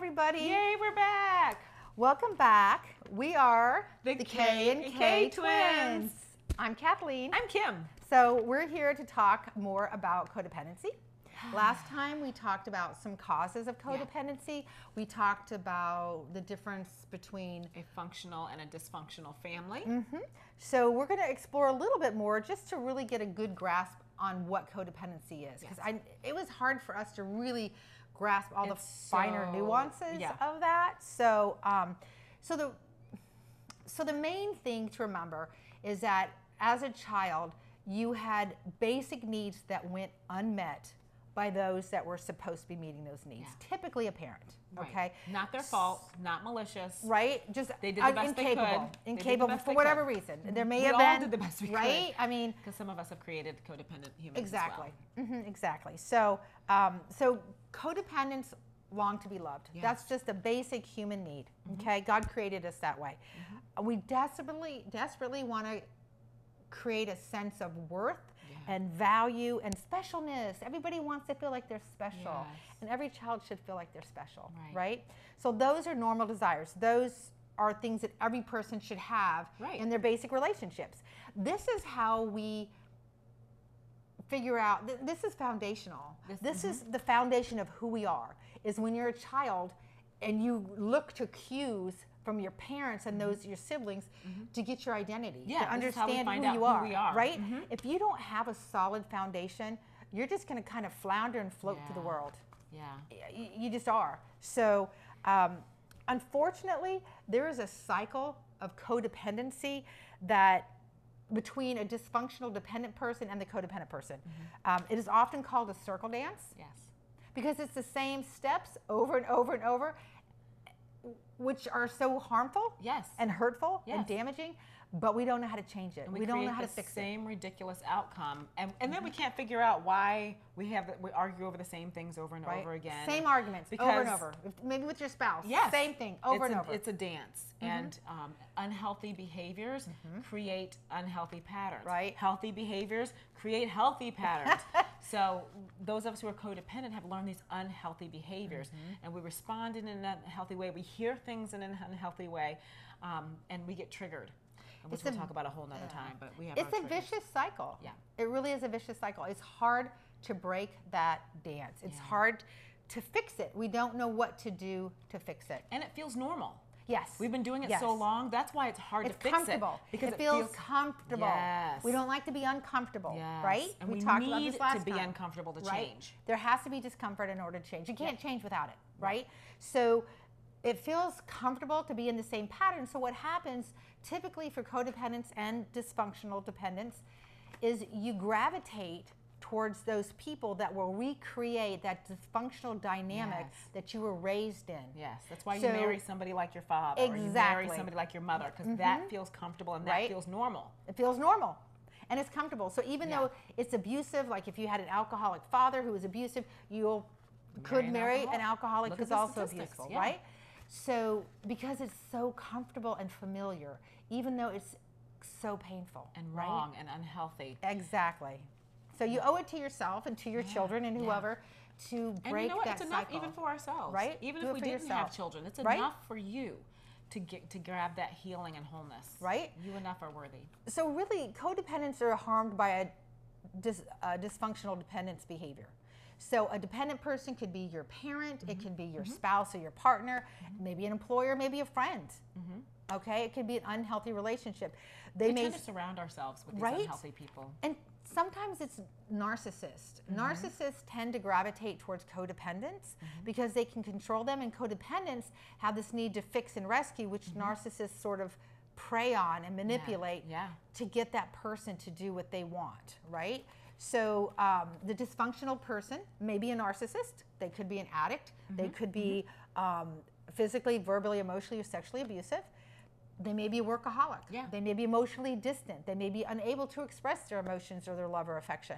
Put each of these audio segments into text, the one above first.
everybody. Yay, we're back. Welcome back. We are The K and K twins. I'm Kathleen. I'm Kim. So we're here to talk more about codependency. Last time we talked about some causes of Yeah. codependency. We talked about the difference between A functional and a dysfunctional family. Mm-hmm. So we're going to explore a little bit more just to really get a good grasp on what codependency is, because Yes. It was hard for us to really grasp all It's the finer so- nuances yeah. of that. So um, so the so the main thing to remember is that as a child you had basic needs that went unmet by those that were supposed to be meeting those needs. Yeah. Typically a parent. Right. Okay. Not their fault, not malicious. Right? Just They did the un- best they incapable. could. They the Incapable best for whatever could. reason. There may We have all been did the best we could. right. I mean, Because some of us have created codependent humans. exactly, As well. hmm exactly. So, um, so codependence long to be loved. Yes. That's just a basic human need. Mm-hmm. Okay, God created us that way. Uh, We desperately, desperately want to create a sense of worth. And value and specialness. Everybody wants to feel like they're special, Yes. and every child should feel like they're special, Right. right? So those are normal desires. Those are things that every person should have Right. in their basic relationships. This is how we figure out th- this is foundational. This- This, is mm-hmm. the foundation of who we are. Is when you're a child and you look to cues from your parents and those your siblings to get your identity, Mm-hmm. Yeah, to this how we understand who you who are, we are. right? Mhm. If you don't have a solid foundation, you're just going to kind of flounder and float through the world. Yeah. Y- You just are. So, um, unfortunately, there is a cycle of codependency that between a dysfunctional dependent person and the codependent person. Um, it is often called a circle dance Yes. because it's the same steps over and over and over, which are so harmful Yes. and hurtful and damaging, but we don't know how to change it. and We, don't know how to fix it. same ridiculous outcome, and and then we can't figure out why we have we argue over the same things over and Right? over again. Same arguments over and over. Maybe with your spouse. Yes. Same thing over and a, over. It's a dance, and um, unhealthy behaviors create unhealthy patterns. Right. Healthy behaviors create healthy patterns. so those of us who are codependent have learned these unhealthy behaviors, and we respond in an unhealthy way. We hear things in an unhealthy way, um, and we get triggered. Which It's we'll a- talk about a whole nother yeah. time, but we have it's a triggers. vicious cycle. Yeah. It really is a vicious cycle. It's hard to break that dance. It's Yeah. hard to fix it. We don't know what to do to fix it. and it feels normal. Yes. We've been doing it Yes. so long. That's why it's hard It's to fix comfortable. it because it, feels, comfortable. Yes. We don't like to be uncomfortable, Yes. right? And we, talked about need this last to be time. uncomfortable to right? change. There has to be discomfort in order to change. You can't change without it, right? So it feels comfortable to be in the same pattern. So what happens typically for codependence and dysfunctional dependence is you gravitate towards those people that will recreate that dysfunctional dynamic Yes. that you were raised in. Yes, that's why you marry somebody like your father, or you marry somebody like your mother, because that mm-hmm. feels comfortable and that Right. feels normal. It feels normal and it's comfortable. So even Yeah. though it's abusive, like if you had an alcoholic father who was abusive, you could an marry an alcoholic. who's also abusive, yeah. right? So because it's so comfortable and familiar, even though it's so painful and right? wrong and unhealthy. Exactly. So you owe it to yourself and to your children and yeah. whoever to And break you know what? that It's enough cycle. even for ourselves, Right? Even Do if we didn't have children, it's Right? enough for you to get to grab that healing and wholeness. Right? You enough are worthy. so really codependents are harmed by a, dys, a dysfunctional dependence behavior so a dependent person could be your parent Mm-hmm. it could be your spouse or your partner maybe an employer maybe a friend okay it could be an unhealthy relationship they Mm-hmm. We may tend to surround ourselves with these Right? unhealthy people. and sometimes it's narcissist Mm-hmm. narcissists tend to gravitate towards codependence Mm-hmm. because they can control them and codependents have this need to fix and rescue which narcissists sort of prey on and manipulate Mm-hmm. yeah. to get that person to do what they want right so um, the dysfunctional person may be a narcissist they could be an addict they Mm-hmm. could be um, physically verbally emotionally or sexually abusive they may be a workaholic. Yeah. They may be emotionally distant. They may be unable to express their emotions or their love or affection.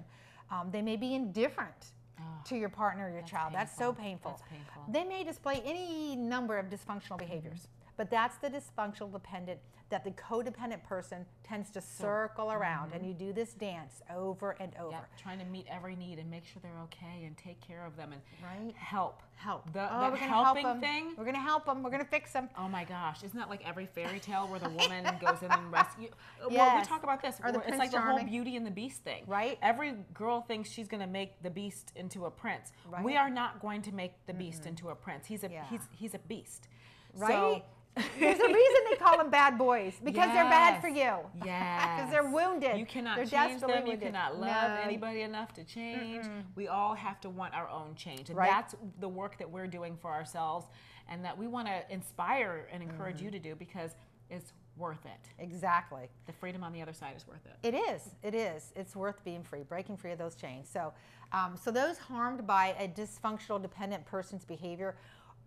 Um, they may be indifferent Oh, to your partner or your that's child. That's so painful. painful. That's painful. They may display any number of dysfunctional behaviors. But that's the dysfunctional dependent that the codependent person tends to circle around, and mm-hmm. you do this dance over and over. Yep, trying to meet every need and make sure they're okay and take care of them and Right. help. Help. The, oh, we're gonna helping help 'em. thing. We're gonna help them. We're gonna fix them. Oh my gosh, isn't that like every fairy tale where the woman goes in and rescue? Uh, well, we talk about this. Or the it's Prince like the whole Beauty and the Beast thing. Right. Every girl thinks she's going to make the Beast into a prince. We are not going to make the Beast into a prince. He's a Yeah. he's he's a beast. Right? So, There's a reason they call them bad boys because they're bad for you. Yes. Because they're wounded. You cannot They're change them. You wounded. cannot love No. anybody enough to change. We all have to want our own change. And Right. that's the work that we're doing for ourselves and that we want to inspire and encourage Mm-hmm. you to do because it's worth it. Exactly. The freedom on the other side is worth it. It is. It is. It's worth being free, breaking free of those chains. So, um, so those harmed by a dysfunctional dependent person's behavior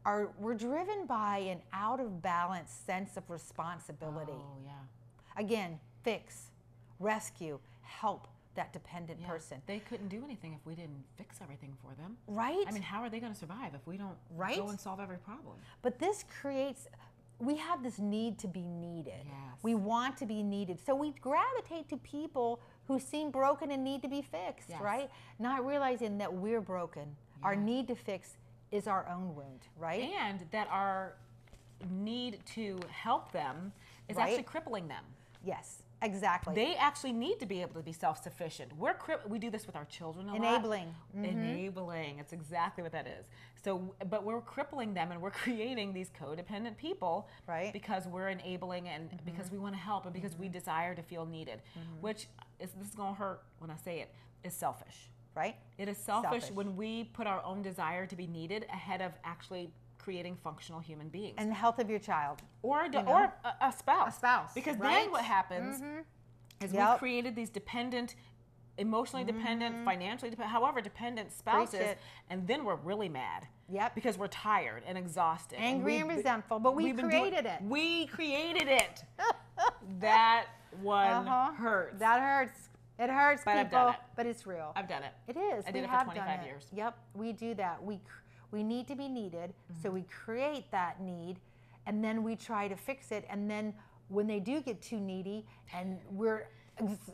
are we're driven by an out of balance sense of responsibility. Oh, yeah. Again, fix, rescue, help that dependent Yeah. person. They couldn't do anything if we didn't fix everything for them. Right? I mean, how are they going to survive if we don't Right? go and solve every problem? But this creates, we have this need to be needed. Yes. We want to be needed. So we gravitate to people who seem broken and need to be fixed, Yes. right? Not realizing that we're broken. Our need to fix is our own wound, right? And that our need to help them is Right. actually crippling them. yes, exactly. They actually need to be able to be self-sufficient. We're we do this with our children a lot. Enabling. Mhm. Enabling. It's exactly what that is. So, but we're crippling them, and we're creating these codependent people, Right. Because we're enabling, and mm-hmm. because we want to help, and because we mm-hmm. desire to feel needed. Mm-hmm. Which is this is gonna hurt when I say it. Is selfish. Right? It is selfish, Selfish. when we put our own desire to be needed ahead of actually creating functional human beings And the health of your child. or a, you know? or a, a spouse. A spouse, Because right? then what happens is Yep. we've created these dependent, emotionally dependent, financially dependent, however dependent spouses, and then we're really mad. Yep. Because we're tired and exhausted. Angry we've and resentful, but we been doing- created it. We created it. that one Uh-huh. hurts. That hurts. It hurts, But people, it. but it's real. I've done it. It is. I we did it for have 25 done it. years. Yep, we do that. We we need to be needed, so Mm-hmm. we create that need, and then we try to fix it. And then when they do get too needy, and we're,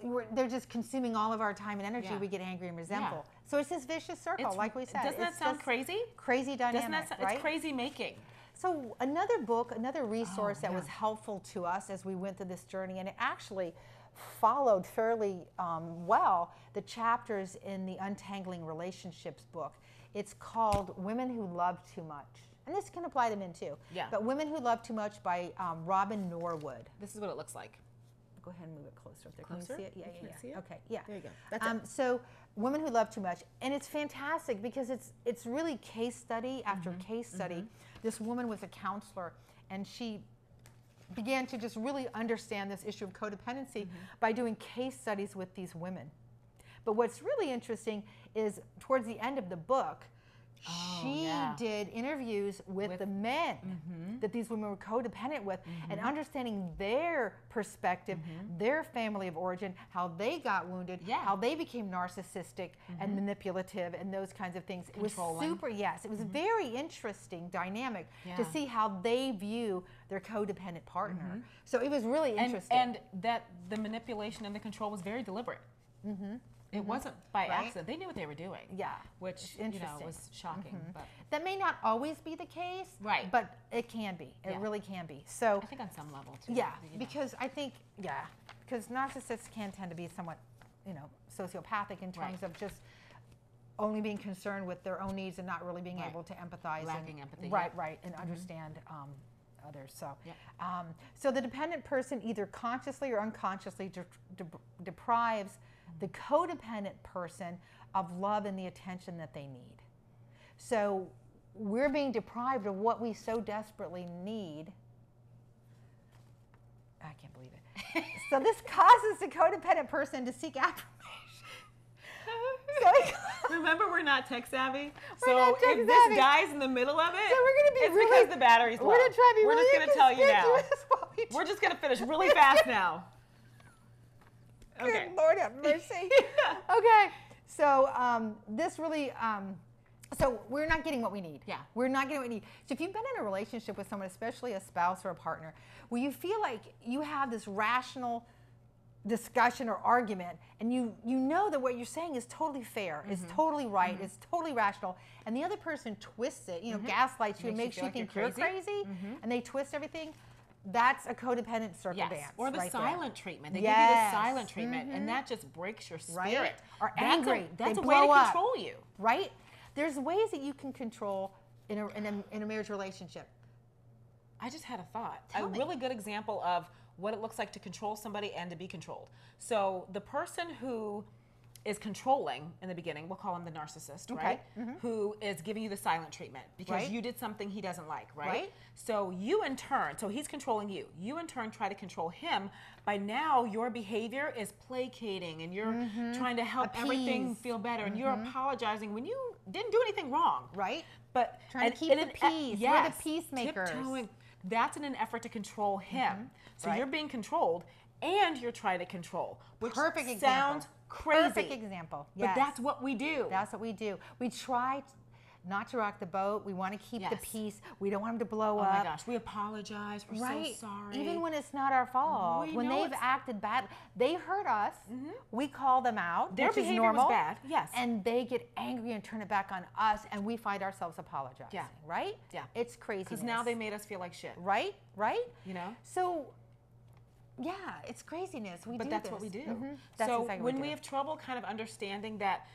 we're they're just consuming all of our time and energy, Yeah. we get angry and resentful. So it's this vicious circle, It's- like we said. Doesn't that sound crazy? Crazy dynamic, Doesn't that sound, right? it's crazy making. So another book, another resource that Oh, yeah. was helpful to us as we went through this journey, and it actually followed fairly um, well the chapters in the Untangling Relationships book. It's called Women Who Love Too Much. And this can apply to men too. Yeah. But Women Who Love Too Much by um, Robin Norwood. This is what it looks like. Go ahead and move it closer up there. Closer? Can you see it? Yeah, You yeah, yeah. see it? Okay, yeah. There you go. That's it. um, So, women who love too much, and it's fantastic because it's it's really case study after Mm-hmm. case study. This woman was a counselor, and she began to just really understand this issue of codependency Mm-hmm. by doing case studies with these women. But what's really interesting is towards the end of the book, Oh, she yeah. did interviews with, With- the men Mm-hmm. that these women were codependent with and understanding their perspective, their family of origin, how they got wounded, Mm-hmm. Yeah. Mm-hmm. how they became narcissistic and manipulative and those kinds of things. It was super, yes, it was very interesting dynamic to Mm-hmm. See how they view their codependent partner. So it was really and, interesting. and that the manipulation and the control was very deliberate. Mm-hmm. It wasn't by Right. accident. They knew what they were doing. yeah. Which you know. Mm-hmm. was shocking. But That may not always be the case, Right. But it can be. It Yeah. really can be. So I think on some level too. Yeah, you know. because I think yeah, because narcissists can tend to be somewhat, you know, sociopathic in terms Right. of just only being concerned with their own needs and not really being Right. able to empathize. Lacking and, empathy, Right, yep. right, and understand um, others. So, um, so the dependent person either consciously or unconsciously de- de- deprives the codependent person of love and the attention that they need. So we're being deprived of what we so desperately need. I can't believe it. so this causes the codependent person to seek affirmation. So, Remember, we're not tech savvy. We're so not tech if savvy. this dies in the middle of it, so we're gonna be it's really, because the battery's low. We're gonna try to be We're really just gonna tell you now. inconspicuous while we We're just gonna finish really fast now. Okay. Good Lord have mercy. okay, so um, this really um, So we're not getting what we need. Yeah. We're not getting what we need. So if you've been in a relationship with someone, especially a spouse or a partner, where you feel like you have this rational discussion or argument and you you know that what you're saying is totally fair is Mm-hmm. totally right is totally rational and the other person twists it you know gaslights you and Mm-hmm. Makes makes you you, like think you're you're crazy, and they twist everything that's a codependent circle Yes. dance Or the right there. silent treatment. They give you the silent treatment, and mm-hmm. that just breaks your spirit. Right? Or That's a- angry. That's They a way to blow up. control you. right there's ways that you can control in a, in a, in a marriage relationship I just had a thought. Tell a me. really good example of what it looks like to control somebody and to be controlled. So the person who is controlling in the beginning, we'll call him the narcissist, Okay. Mm-hmm. right? Who is giving you the silent treatment because Right. you did something he doesn't like, right? Right. So you in turn, so he's controlling you. You in turn try to control him. By now, your behavior is placating and you're trying to help everything Mm-hmm. Feel better and you're apologizing when you didn't do anything wrong. right But Trying to keep and the peace. We're the peacemakers. tiptoeing. That's in an effort to control him. So Right. you're being controlled, and you're trying to control, which Perfect example. Crazy. Perfect example. But that's what we do. That's what we do. We try not to rock the boat. We want to keep the peace. We don't want them to blow oh up. my gosh, we apologize. We're Right. so sorry. Even when it's not our fault. We when they've acted bad, they hurt us. Mm-hmm. We call them out. Their which is behavior was normal, bad, yes. And they get angry and turn it back on us, and we find ourselves apologizing. Yeah. Right? Yeah. It's crazy. because now they made us feel like shit. Right? Right? You know. So, yeah, it's craziness. We but that's this. what we do. Mhm. That's so exactly when we do. have trouble kind of understanding that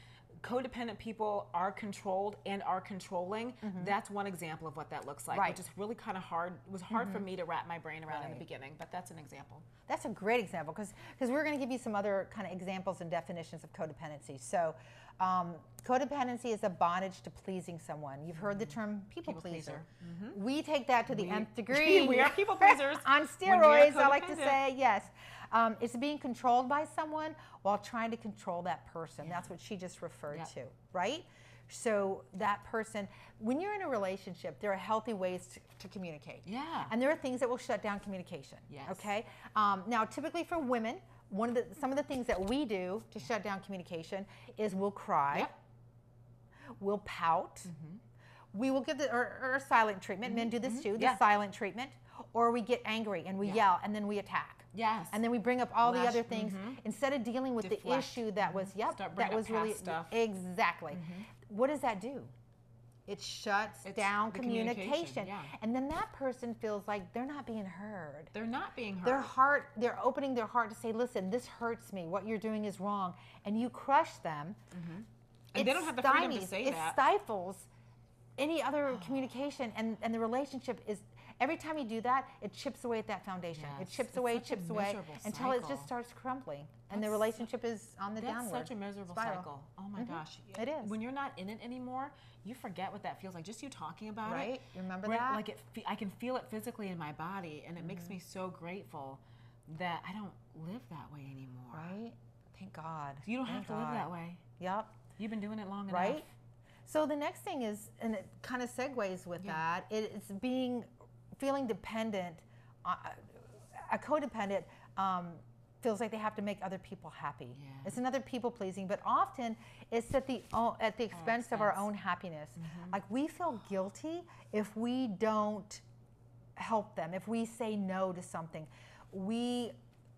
codependent people are controlled and are controlling, that's one example of what that looks like. Mm-hmm. Right. Mm-hmm. Which is really kind of hard. It was hard for me to wrap my brain around in the beginning, but that's an example. That's a great example because because we're going to give you some other kind of examples and definitions of codependency. So, um, codependency is a bondage to pleasing someone. You've heard the term people, People pleaser. pleaser. We take that to the We- nth degree. we are people pleasers on when we are steroids. I like to say yes. Um, it's being controlled by someone while trying to control that person. That's what she just referred to, right? So that person, when you're in a relationship, there are healthy ways to, to communicate. Yeah. And there are things that will shut down communication. Yes. Okay. Um, now, typically for women, one of the some of the things that we do to shut down communication is we'll cry, Yep. we'll pout, we will give the or, or silent treatment. Men do this too, the Yeah. silent treatment, or we get angry and we Yeah. yell and then we attack. Yes. And then we bring up all the other things instead of dealing with the issue that was yep Start that was really stuff. exactly. What does that do? It shuts It's down communication, communication, yeah. and then that person feels like they're not being heard. they're not being heard. Their heart, they're opening their heart to say, "Listen, this hurts me. What you're doing is wrong," and you crush them. Mm-hmm. And they don't have the freedom to stymies, say it that. stifles any other communication, and and the relationship is. Every time you do that, it chips away at that foundation. It chips it's away, chips away until it just starts crumbling, and the That's relationship is on the That's downward. such a miserable spiral. cycle. Oh my gosh. It is. When you're not in it anymore, you forget what that feels like. Just you talking about it. Right? You remember right, that? Like it, I can feel it physically in my body, and it Mm-hmm. makes me so grateful that I don't live that way anymore. Right? Thank God. You don't Thank have to live that way. Yep. You've been doing it long right? enough. So the next thing is, and it kind of segues with that, it, it's being feeling dependent. Uh, a codependent um, feels like they have to make other people happy. Yeah. It's another people pleasing, but often it's at the o- at the expense, of our own happiness. Mm-hmm. Like we feel guilty if we don't help them, if we say no to something. We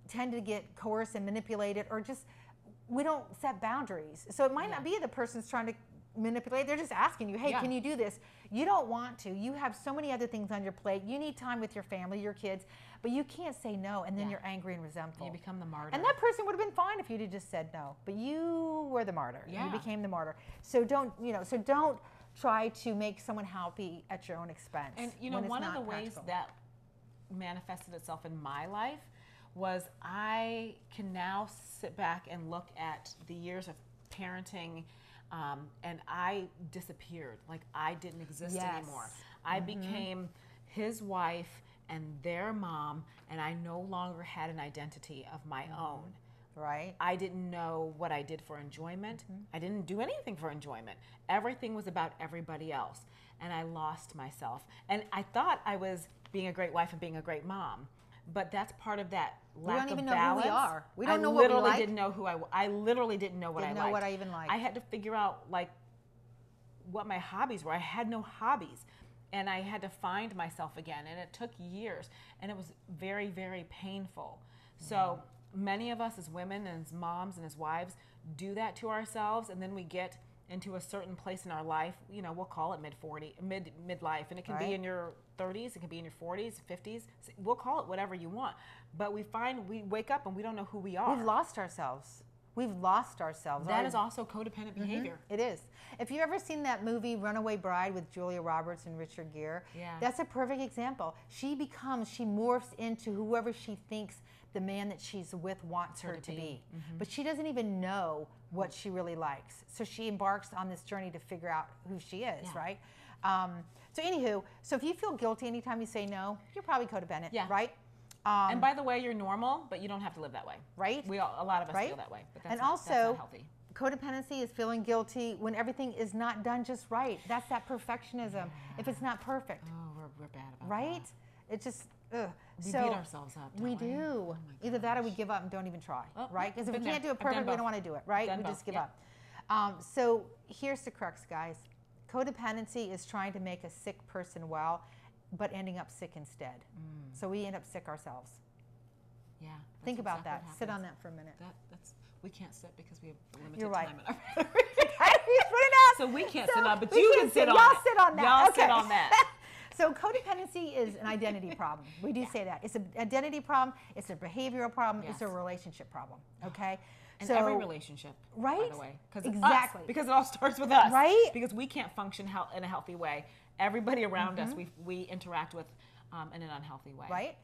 tend to get coerced and manipulated, or just we don't set boundaries. So it might not be the person's trying to manipulate. They're just asking you, hey, Yeah. can you do this? You don't want to. You have so many other things on your plate. You need time with your family, your kids, but you can't say no, and then Yeah. you're angry and resentful. You become the martyr. And that person would have been fine if you'd have just said no, but you were the martyr. Yeah. You became the martyr. So don't, you know, so don't try to make someone happy at your own expense. And you know, one of the ways that manifested itself in my life was I can now sit back and look at the years of parenting, um, and I disappeared. Like I didn't exist Yes. anymore. I became his wife and their mom, and I no longer had an identity of my own. right? I didn't know what I did for enjoyment. Mm-hmm. I didn't do anything for enjoyment. Everything was about everybody else. And I lost myself. And I thought I was being a great wife and being a great mom. But that's part of that lack we don't of even know who we balance. are. We don't I know what we literally didn't know who I. I literally didn't know what Didn't I know liked. what I even liked. I had to figure out like what my hobbies were. I had no hobbies. And I had to find myself again. And it took years. And it was very, very painful. So many of us as women and as moms and as wives do that to ourselves. And then we get into a certain place in our life, you know, we'll call it mid 40, mid midlife, and it can Right. be in your 30s, it can be in your 40s, 50s. We'll call it whatever you want. But we find we wake up and we don't know who we are. We've lost ourselves. We've lost ourselves. that is also codependent mm-hmm. behavior. It is. If you've ever seen that movie Runaway Bride with Julia Roberts and Richard Gere, Yeah. that's a perfect example. She becomes, she morphs into whoever she thinks the man that she's with wants her, to to be. be. But she doesn't even know what she really likes. So she embarks on this journey to figure out who she is, Yeah. right? Um, so anywho, so if you feel guilty anytime you say no, you're probably codependent, Yeah. right? Um, And by the way, you're normal, but you don't have to live that way. right? We all, a lot of us Right? feel that way, but that's And not, that's also- not healthy. Codependency is feeling guilty when everything is not done just right. That's that perfectionism. If it's not perfect, Oh, we're, we're bad about right? that. It just, ugh. We so beat ourselves up. we do. Oh Either that or we give up and don't even try, Oh, right? Because if we can't do it perfect, we don't want to do it, right? We both, just give yeah. up. Um, so here's the crux, guys. Codependency is trying to make a sick person well, but ending up sick instead. Mm. So we end up sick ourselves. Yeah. Think about exactly that. Sit on that for a minute. That, that's, we can't sit because we have limited You're right. time in our He's put it out. So we can't So sit on, but you can sit on Y'all it. sit on that. Y'all okay. sit on that. so codependency is an identity problem. We do say that. It's an identity problem. It's a behavioral problem. It's a relationship problem. Okay. In so every relationship, right? by the way, because Exactly. because it all starts with us, Right? Because we can't function hel- in a healthy way. Everybody around us, we we interact with um, in an unhealthy way, right?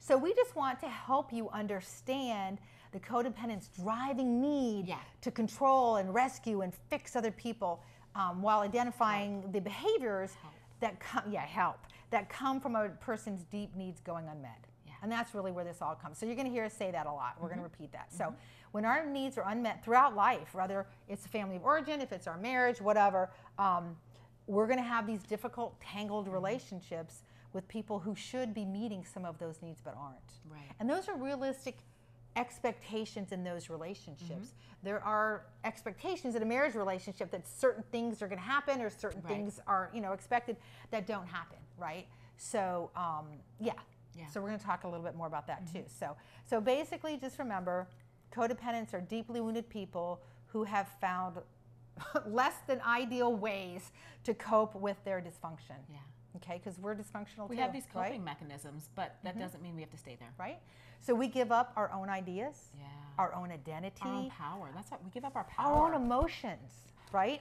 So we just want to help you understand the codependent's driving need Yeah. to control and rescue and fix other people um, while identifying the behaviors Help. That come, yeah, help, that come from a person's deep needs going unmet. Yeah. And that's really where this all comes. So you're going to hear us say that a lot. We're going to Mm-hmm. repeat that. So when our needs are unmet throughout life, whether it's a family of origin, if it's our marriage, whatever, um, we're going to have these difficult, tangled Mm-hmm. relationships with people who should be meeting some of those needs but aren't. Right. And those are realistic expectations in those relationships. Mm-hmm. There are expectations in a marriage relationship that certain things are going to happen or certain Right. things are, you know, expected that don't happen, right? So, um, yeah. Yeah. Mm-hmm. So we're going to talk a little bit more about that too. So, so basically, just remember, codependents are deeply wounded people who have found less than ideal ways to cope with their dysfunction. Yeah. Okay, because we're dysfunctional too. We too. have these right? coping mechanisms, but that doesn't mean we have to stay there. right? So we give up our own ideas, Yeah. our own identity, Our own power. That's what we give up our power, our own emotions, right?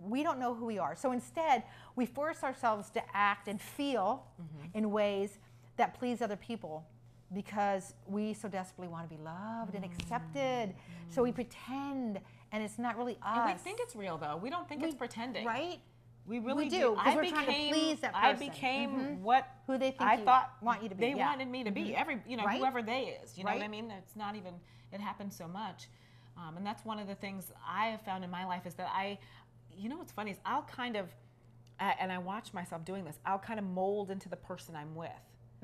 We don't know who we are. So instead, we force ourselves to act and feel Mm-hmm. in ways that please other people because we so desperately want to be loved and accepted. So we pretend and it's not really us. Mm-hmm. and we think it's real though. We don't think it's pretending. right? We really do, 'cause I we're became, trying to please that I person. became Mhm. what Who they think I thought want you to be. They yeah. wanted me to be. Every you know Right? whoever they is. You know what I mean? It's not even. It happens so much, um, and that's one of the things I have found in my life is that I, you know, what's funny is I'll kind of, uh, and I watch myself doing this. I'll kind of mold into the person I'm with.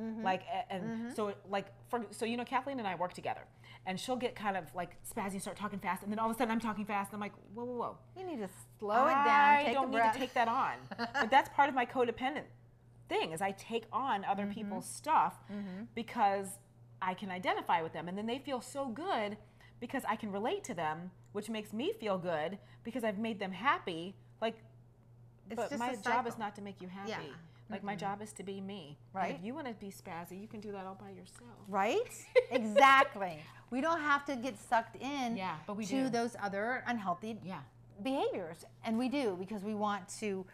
Mm-hmm. Like and so like for so you know Kathleen and I work together, and she'll get kind of like spazzy, and start talking fast, and then all of a sudden I'm talking fast, and I'm like, whoa, whoa, whoa. You need to slow it down. I don't need breath. to take that on. but that's part of my codependent thing is I take on other Mm-hmm. people's stuff because I can identify with them and then they feel so good because I can relate to them, which makes me feel good because I've made them happy. Like It's but my job is not to make you happy. Yeah. Like my job is to be me. And Right. if you want to be spazzy, you can do that all by yourself. Right? exactly. We don't have to get sucked in Yeah, but we to do. those other unhealthy Yeah. behaviors. And we do because we want to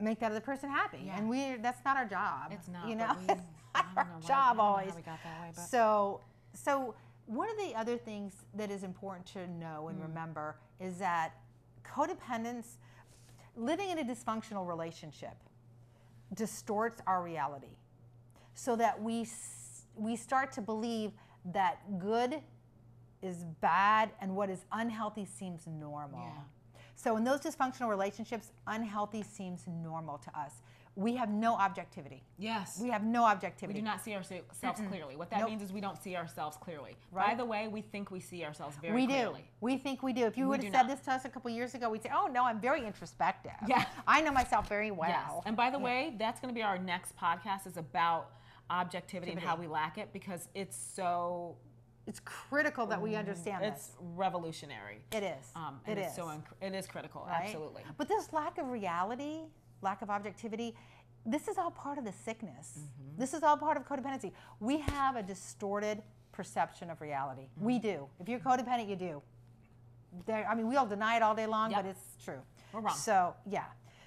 make that other person happy. Yeah. And we that's not our job. It's not. You know, we- it's not our know why- job don't know how always. we got that way, but- So so one of the other things that is important to know and hmm. remember is that codependence living in a dysfunctional relationship distorts our reality so that we we start to believe that good is bad and what is unhealthy seems normal. Yeah. So in those dysfunctional relationships, unhealthy seems normal to us. We have no objectivity. Yes. We have no objectivity. We do not see ourselves clearly. What that Nope. means is we don't see ourselves clearly. By Right. the way, we think we see ourselves very we do. clearly. We think we do. If you We would have said not. this to us a couple years ago, we'd say, "Oh no, I'm very introspective. Yeah. I know myself very well." Yes. And by the way, that's going to be our next podcast is about objectivity and how we lack it because it's so It's critical that we understand it's this. revolutionary. It is. Um, and it it's is. so inc- it is critical. right? Absolutely. But this lack of reality, lack of objectivity, this is all part of the sickness. Mm-hmm. This is all part of codependency. We have a distorted perception of reality. Mm-hmm. We do. If you're codependent, you do. There, I mean, we all deny it all day long, Yep. but it's true. We're wrong. So, yeah.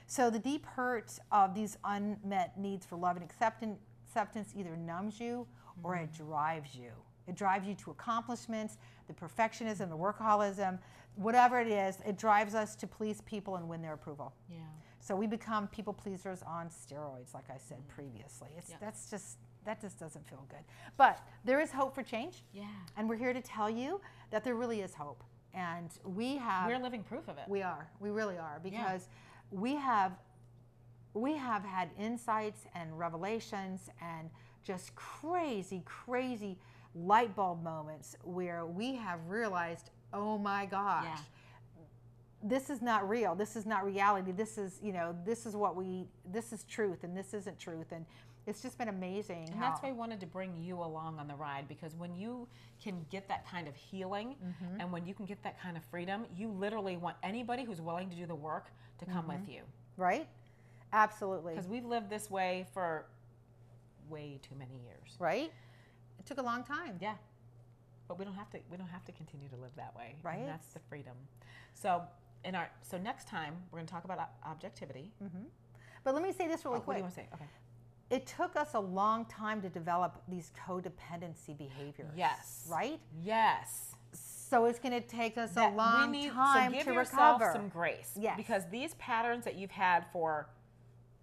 So the deep hurt of these unmet needs for love and acceptance, acceptance either numbs you or it Mm-hmm. drives you. It drives you to accomplishments, the perfectionism, the workaholism, whatever it is, it drives us to please people and win their approval. Yeah. So we become people pleasers on steroids, like I said mm. previously. It's, Yeah. That's just, that just doesn't feel good. But there is hope for change. Yeah. And we're here to tell you that there really is hope. And we have We're living proof of it. we are. We really are because we have we have had insights and revelations and just crazy, crazy light bulb moments where we have realized, oh my gosh, Yeah. This is not real. This is not reality. This is, you know, this is what we this is truth and this isn't truth. And it's just been amazing. And that's why I wanted to bring you along on the ride because when you can get that kind of healing Mm-hmm. and when you can get that kind of freedom, you literally want anybody who's willing to do the work to come Mm-hmm. with you. right? Absolutely. Because we've lived this way for way too many years. Right? It took a long time. Yeah. But we don't have to we don't have to continue to live that way. Right. And that's the freedom. So in our so next time we're going to talk about objectivity. Mm-hmm. But let me say this really Oh, what do you want to say? Okay. it took us a long time to develop these codependency behaviors. Yes. Right? Yes. So it's going to take us That a long we need, time so give to yourself recover. some grace. Yes. Because these patterns that you've had for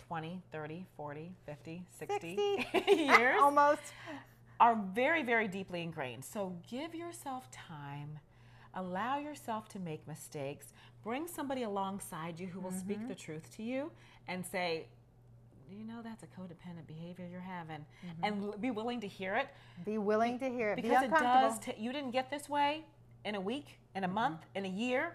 20, 30, 40, 50, 60, 60. years Almost. are very, very deeply ingrained. So give yourself time. Allow yourself to make mistakes. Bring somebody alongside you who will Mm-hmm. speak the truth to you and say, you know, that's a codependent behavior you're having. Mm-hmm. And l- be willing to hear it Be willing to hear it. Be because it does. T- you didn't get this way in a week, in a month, in a year.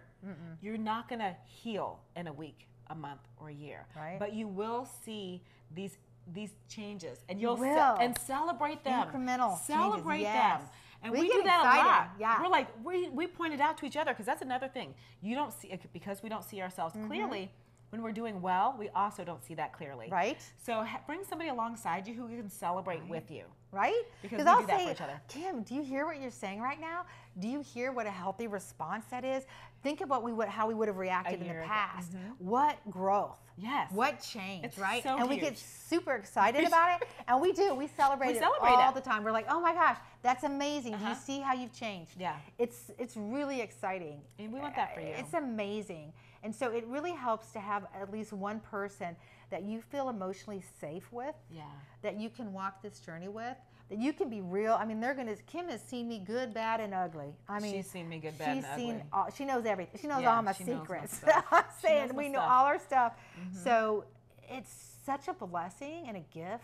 You're not going to heal in a week, a month, or a year. Right. But you will see these these changes, and You you'll ce- and celebrate them. Incremental changes, Celebrate yes. them. And We we, get do that excited, a lot. yeah. We're like we we point it out to each other because that's another thing. You don't see because we don't see ourselves Mm-hmm. clearly. When we're doing well, we also don't see that clearly. Right? So bring somebody alongside you who can celebrate with you. Right? Because we I'll do that say, for each other. Kim, do you hear what you're saying right now? Do you hear what a healthy response that is? Think of what we would, how we would have reacted in the past. What growth? Yes. What change, It's right? so and we get super excited about it, and we do. We celebrate, We it celebrate all it. the time. We're like, oh my gosh, that's amazing. Do you Uh-huh. see how you've changed? Yeah. It's it's really exciting. And we want that for you. It's amazing, and so it really helps to have at least one person that you feel emotionally safe with, Yeah. that you can walk this journey with. That you can be real. I mean, they're gonna. Kim has seen me good, bad, and ugly. I mean, She's seen me good, bad, she's and seen. ugly. All, she knows everything. She knows Yeah, all my she knows my secrets. I'm saying we know stuff. all our stuff. Mm-hmm. So it's such a blessing and a gift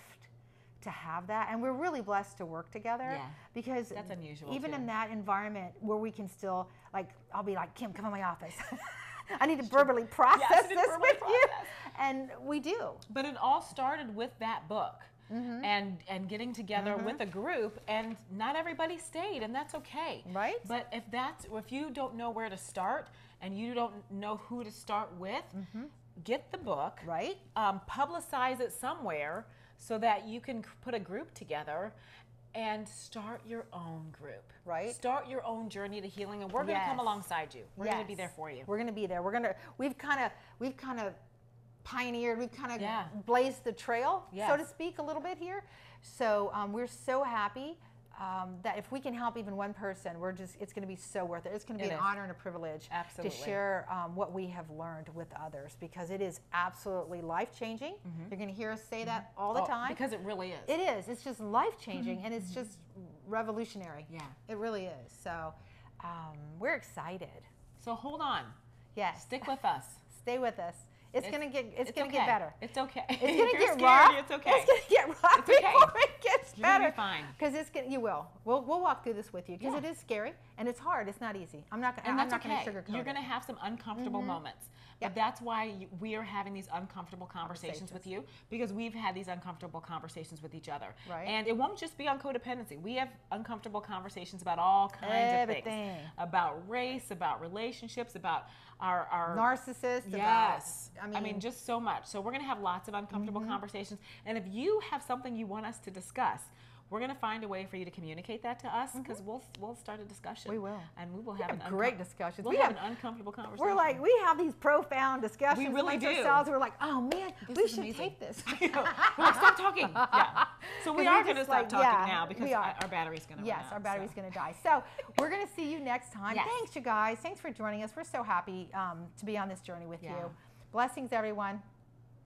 to have that, and we're really blessed to work together Yeah. because That's unusual, Even too. in that environment where we can still like, I'll be like, Kim, come in my office. I need to verbally process Yes, you need to this verbally with you, and we do. But it all started with that book. Mm-hmm. And and getting together with a group, and not everybody stayed, and that's okay. Right. But if that's if you don't know where to start, and you don't know who to start with, get the book. Mm-hmm. Right. Um, publicize it somewhere so that you can put a group together and start your own group. Right. Start your own journey to healing, and we're going to come alongside you. We're going to be there for you. We're gonna be there. We're gonna. We've kind of. We've kind of pioneered. We've kind of Yeah. blazed the trail, so to speak, a little bit here. So um, we're so happy. Um, that if we can help even one person, we're just, it's going to be so worth it. It's going to be It an is. honor and a privilege Absolutely. to share um, what we have learned with others because it is absolutely life changing. You're going to hear us say that all the Oh, time. because it really is. It is. It's just life changing and it's just revolutionary. Yeah. It really is. So um, we're excited. so hold on. Yes. Stick with us. Stay with us. It's, gonna get it's, gonna okay. get better. It's okay. It's gonna get rough. It's okay. It's gonna get rough It's okay. before it gets You're gonna better. be fine. Because it's gonna, you will. We'll we'll walk through this with you because Yeah. it is scary and it's hard. It's not easy. I'm not gonna. and I'm that's not okay. gonna sugarcoat You're going to have some uncomfortable mm-hmm. moments. Yep. But that's why you, we are having these uncomfortable conversations, with you because we've had these uncomfortable conversations with each other. Right. And it won't just be on codependency. We have uncomfortable conversations about all kinds of Everything. things. About race, about relationships, about our our narcissist. Yes. About, I mean, just so much. So we're going to have lots of uncomfortable Mm-hmm. conversations. And if you have something you want us to discuss, we're going to find a way for you to communicate that to us because we'll we'll start a discussion. We will. And we will We have, have an great discussions. We'll We have, have- an uncomfortable conversation. we're like we have these profound discussions We really do. ourselves. We're like, oh man, This we should amazing. tape this. we're like, stop talking. Yeah. So we are going to stop like- talking yeah, now because our battery's going to Yes, run out. our battery's so. going to die. So we're going to see you next time. Yes. Thanks, you guys. Thanks for joining us. We're so happy um, to be on this journey with Yeah. you. Blessings, everyone.